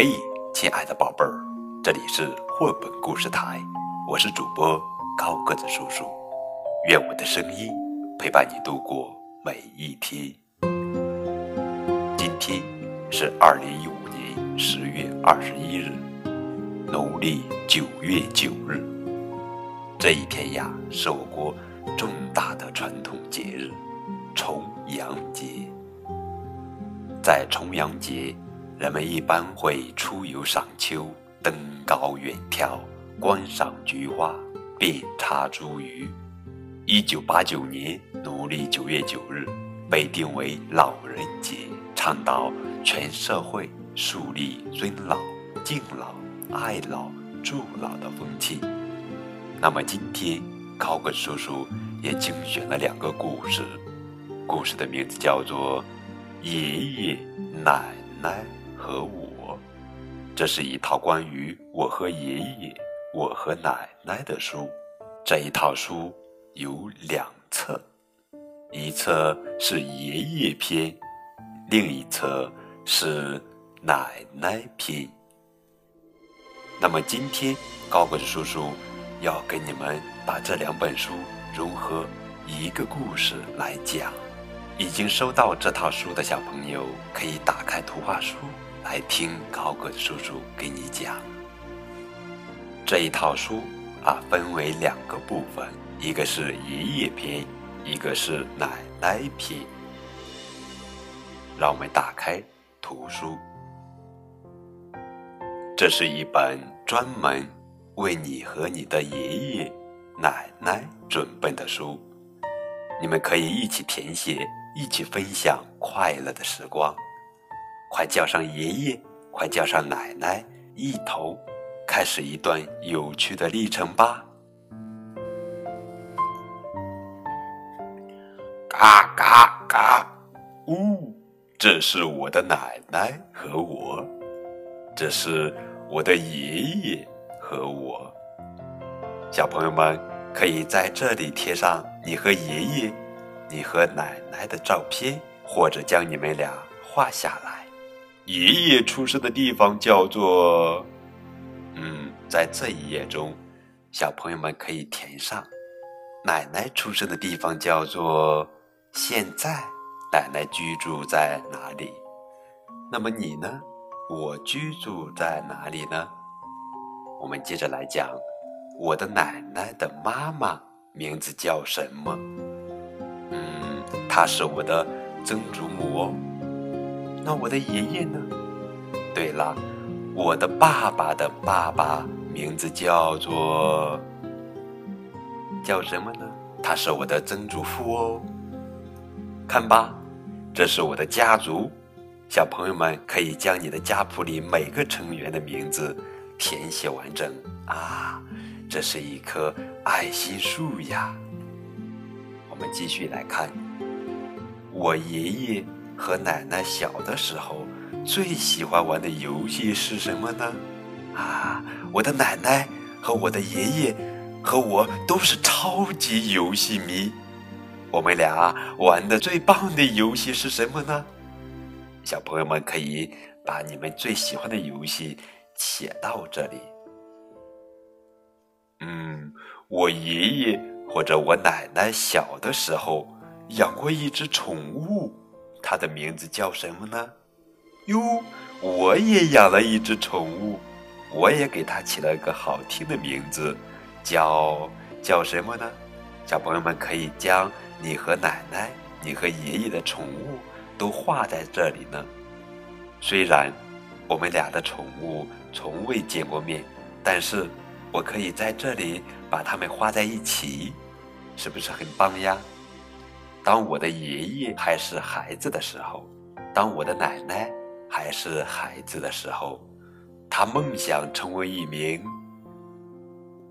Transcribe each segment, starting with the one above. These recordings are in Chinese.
嘿，亲爱的宝贝儿，这里是绘本故事台，我是主播高个子叔叔。愿我的声音陪伴你度过每一天。今天是二零一五年十月二十一日，农历九月九日。这一天呀，是我国重大的传统节日——重阳节。在重阳节。人们一般会出游赏秋、登高远眺、观赏菊花、遍插茱萸。一九八九年农历九月九日被定为老人节，倡导全社会树立尊老、敬老、爱老、助老的风气。那么今天，高个叔叔也精选了两个故事，故事的名字叫做《爷爷奶奶》。和我，这是一套关于我和爷爷、我和奶奶的书。这一套书有两册，一册是爷爷篇，另一册是奶奶篇。那么今天高个子叔叔要给你们把这两本书融合一个故事来讲。已经收到这套书的小朋友可以打开图画书。来听高个子叔叔给你讲这一套书啊，分为两个部分，一个是爷爷篇，一个是奶奶篇。让我们打开图书，这是一本专门为你和你的爷爷奶奶准备的书，你们可以一起填写，一起分享快乐的时光。快叫上爷爷，快叫上奶奶，一同开始一段有趣的历程吧！嘎嘎嘎，呜，这是我的奶奶和我，这是我的爷爷和我。小朋友们可以在这里贴上你和爷爷、你和奶奶的照片，或者将你们俩画下来。爷爷出生的地方叫做……嗯，在这一页中，小朋友们可以填上。奶奶出生的地方叫做……现在，奶奶居住在哪里？那么你呢？我居住在哪里呢？我们接着来讲，我的奶奶的妈妈名字叫什么？嗯，她是我的曾祖母哦。那我的爷爷呢？对了，我的爸爸的爸爸名字叫做叫什么呢？他是我的曾祖父哦。看吧，这是我的家族。小朋友们可以将你的家谱里每个成员的名字填写完整啊！这是一棵爱心树呀。我们继续来看，我爷爷。和奶奶小的时候最喜欢玩的游戏是什么呢？啊，我的奶奶和我的爷爷和我都是超级游戏迷。我们俩玩的最棒的游戏是什么呢？小朋友们可以把你们最喜欢的游戏写到这里。嗯，我爷爷或者我奶奶小的时候养过一只宠物。它的名字叫什么呢？哟，我也养了一只宠物，我也给它起了个好听的名字，叫叫什么呢？小朋友们可以将你和奶奶、你和爷爷的宠物都画在这里呢。虽然我们俩的宠物从未见过面，但是我可以在这里把它们画在一起，是不是很棒呀？当我的爷爷还是孩子的时候，当我的奶奶还是孩子的时候，他梦想成为一名。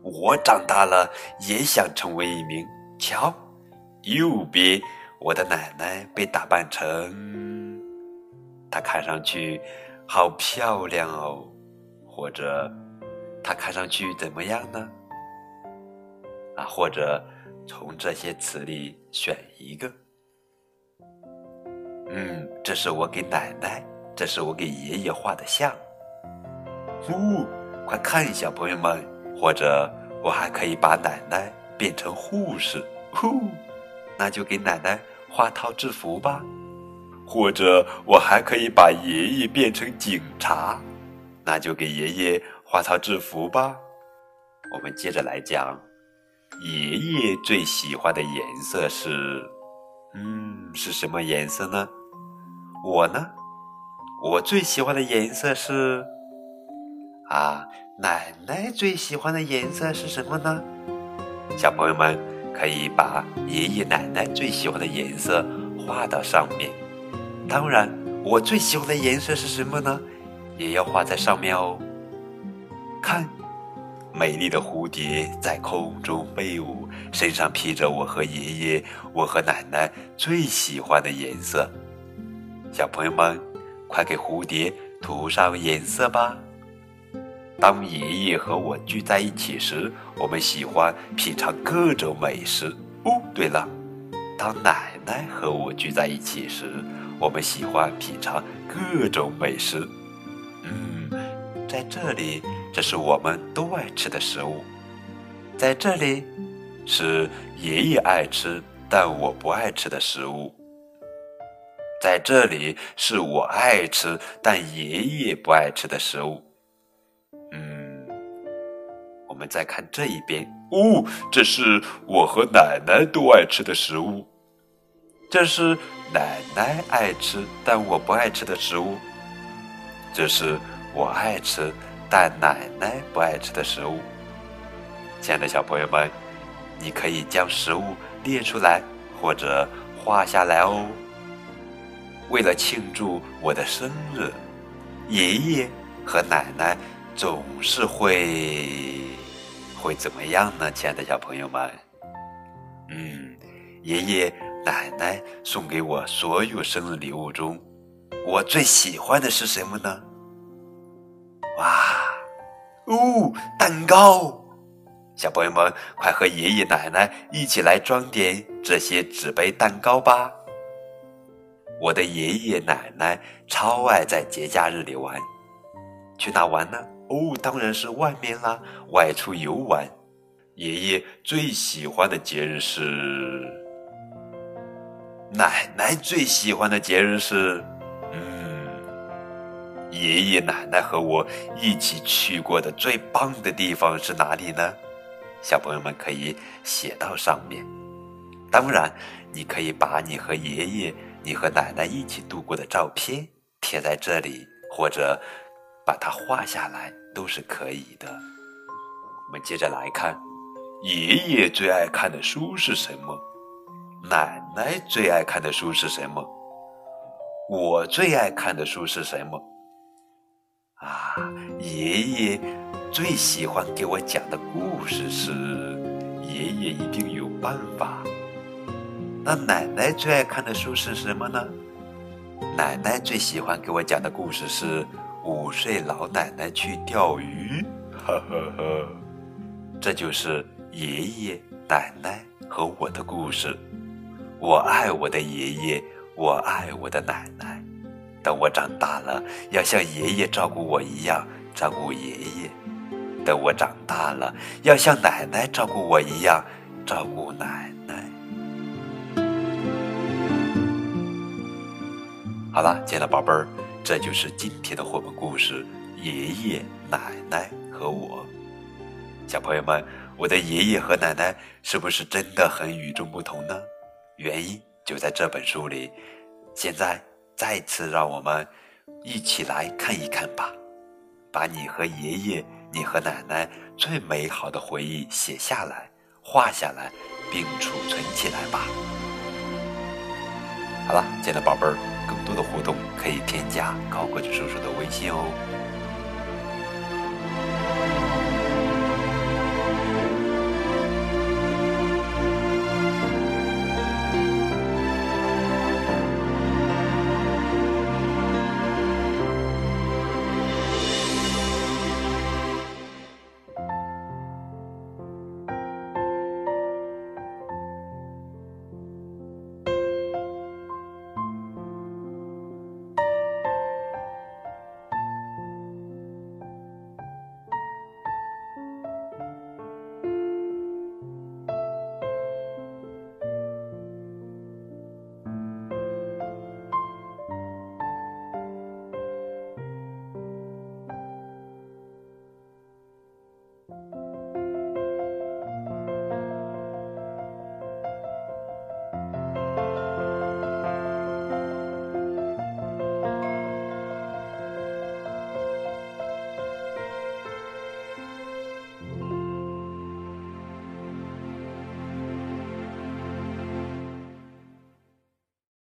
我长大了也想成为一名。瞧，右边我的奶奶被打扮成，她看上去好漂亮哦，或者她看上去怎么样呢？啊，或者。从这些词里选一个。嗯，这是我给奶奶，这是我给爷爷画的像。呼，快看，小朋友们！或者我还可以把奶奶变成护士，呼，那就给奶奶画套制服吧。或者我还可以把爷爷变成警察，那就给爷爷画套制服吧。我们接着来讲，爷爷最喜欢的颜色是，嗯，是什么颜色呢？我呢，我最喜欢的颜色是，啊，奶奶最喜欢的颜色是什么呢？小朋友们可以把爷爷奶奶最喜欢的颜色画到上面。当然，我最喜欢的颜色是什么呢？也要画在上面哦。看。美丽的蝴蝶在空中飞舞，身上披着我和爷爷、我和奶奶最喜欢的颜色。小朋友们，快给蝴蝶涂上颜色吧！当爷爷和我聚在一起时，我们喜欢品尝各种美食。哦，对了，当奶奶和我聚在一起时，我们喜欢品尝各种美食。嗯，在这里。这是我们都爱吃的食物，在这里是爷爷爱吃但我不爱吃的食物，在这里是我爱吃但爷爷不爱吃的食物。嗯，我们再看这一边，哦，这是我和奶奶都爱吃的食物，这是奶奶爱吃但我不爱吃的食物，这是我爱吃。但奶奶不爱吃的食物，亲爱的小朋友们，你可以将食物列出来或者画下来哦。为了庆祝我的生日，爷爷和奶奶总是会会怎么样呢？亲爱的小朋友们，嗯，爷爷奶奶送给我所有生日礼物中，我最喜欢的是什么呢？哇！哦，蛋糕！小朋友们，快和爷爷奶奶一起来装点这些纸杯蛋糕吧！我的爷爷奶奶超爱在节假日里玩，去哪玩呢？哦，当然是外面啦，外出游玩。爷爷最喜欢的节日是，奶奶最喜欢的节日是。爷爷奶奶和我一起去过的最棒的地方是哪里呢？小朋友们可以写到上面。当然，你可以把你和爷爷、你和奶奶一起度过的照片贴在这里，或者把它画下来，都是可以的。我们接着来看，爷爷最爱看的书是什么？奶奶最爱看的书是什么？我最爱看的书是什么？啊，爷爷最喜欢给我讲的故事是《爷爷一定有办法》。那奶奶最爱看的书是什么呢？奶奶最喜欢给我讲的故事是《五岁老奶奶去钓鱼》。呵呵呵，这就是爷爷奶奶和我的故事。我爱我的爷爷，我爱我的奶奶。等我长大了，要像爷爷照顾我一样照顾爷爷；等我长大了，要像奶奶照顾我一样照顾奶奶。好了，亲爱的宝贝儿，这就是今天的绘本故事《爷爷奶奶和我》。小朋友们，我的爷爷和奶奶是不是真的很与众不同呢？原因就在这本书里。现在。再次让我们一起来看一看吧，把你和爷爷、你和奶奶最美好的回忆写下来、画下来，并储存起来吧。好了，亲爱的宝贝儿，更多的互动可以添加高个子叔叔的微信哦。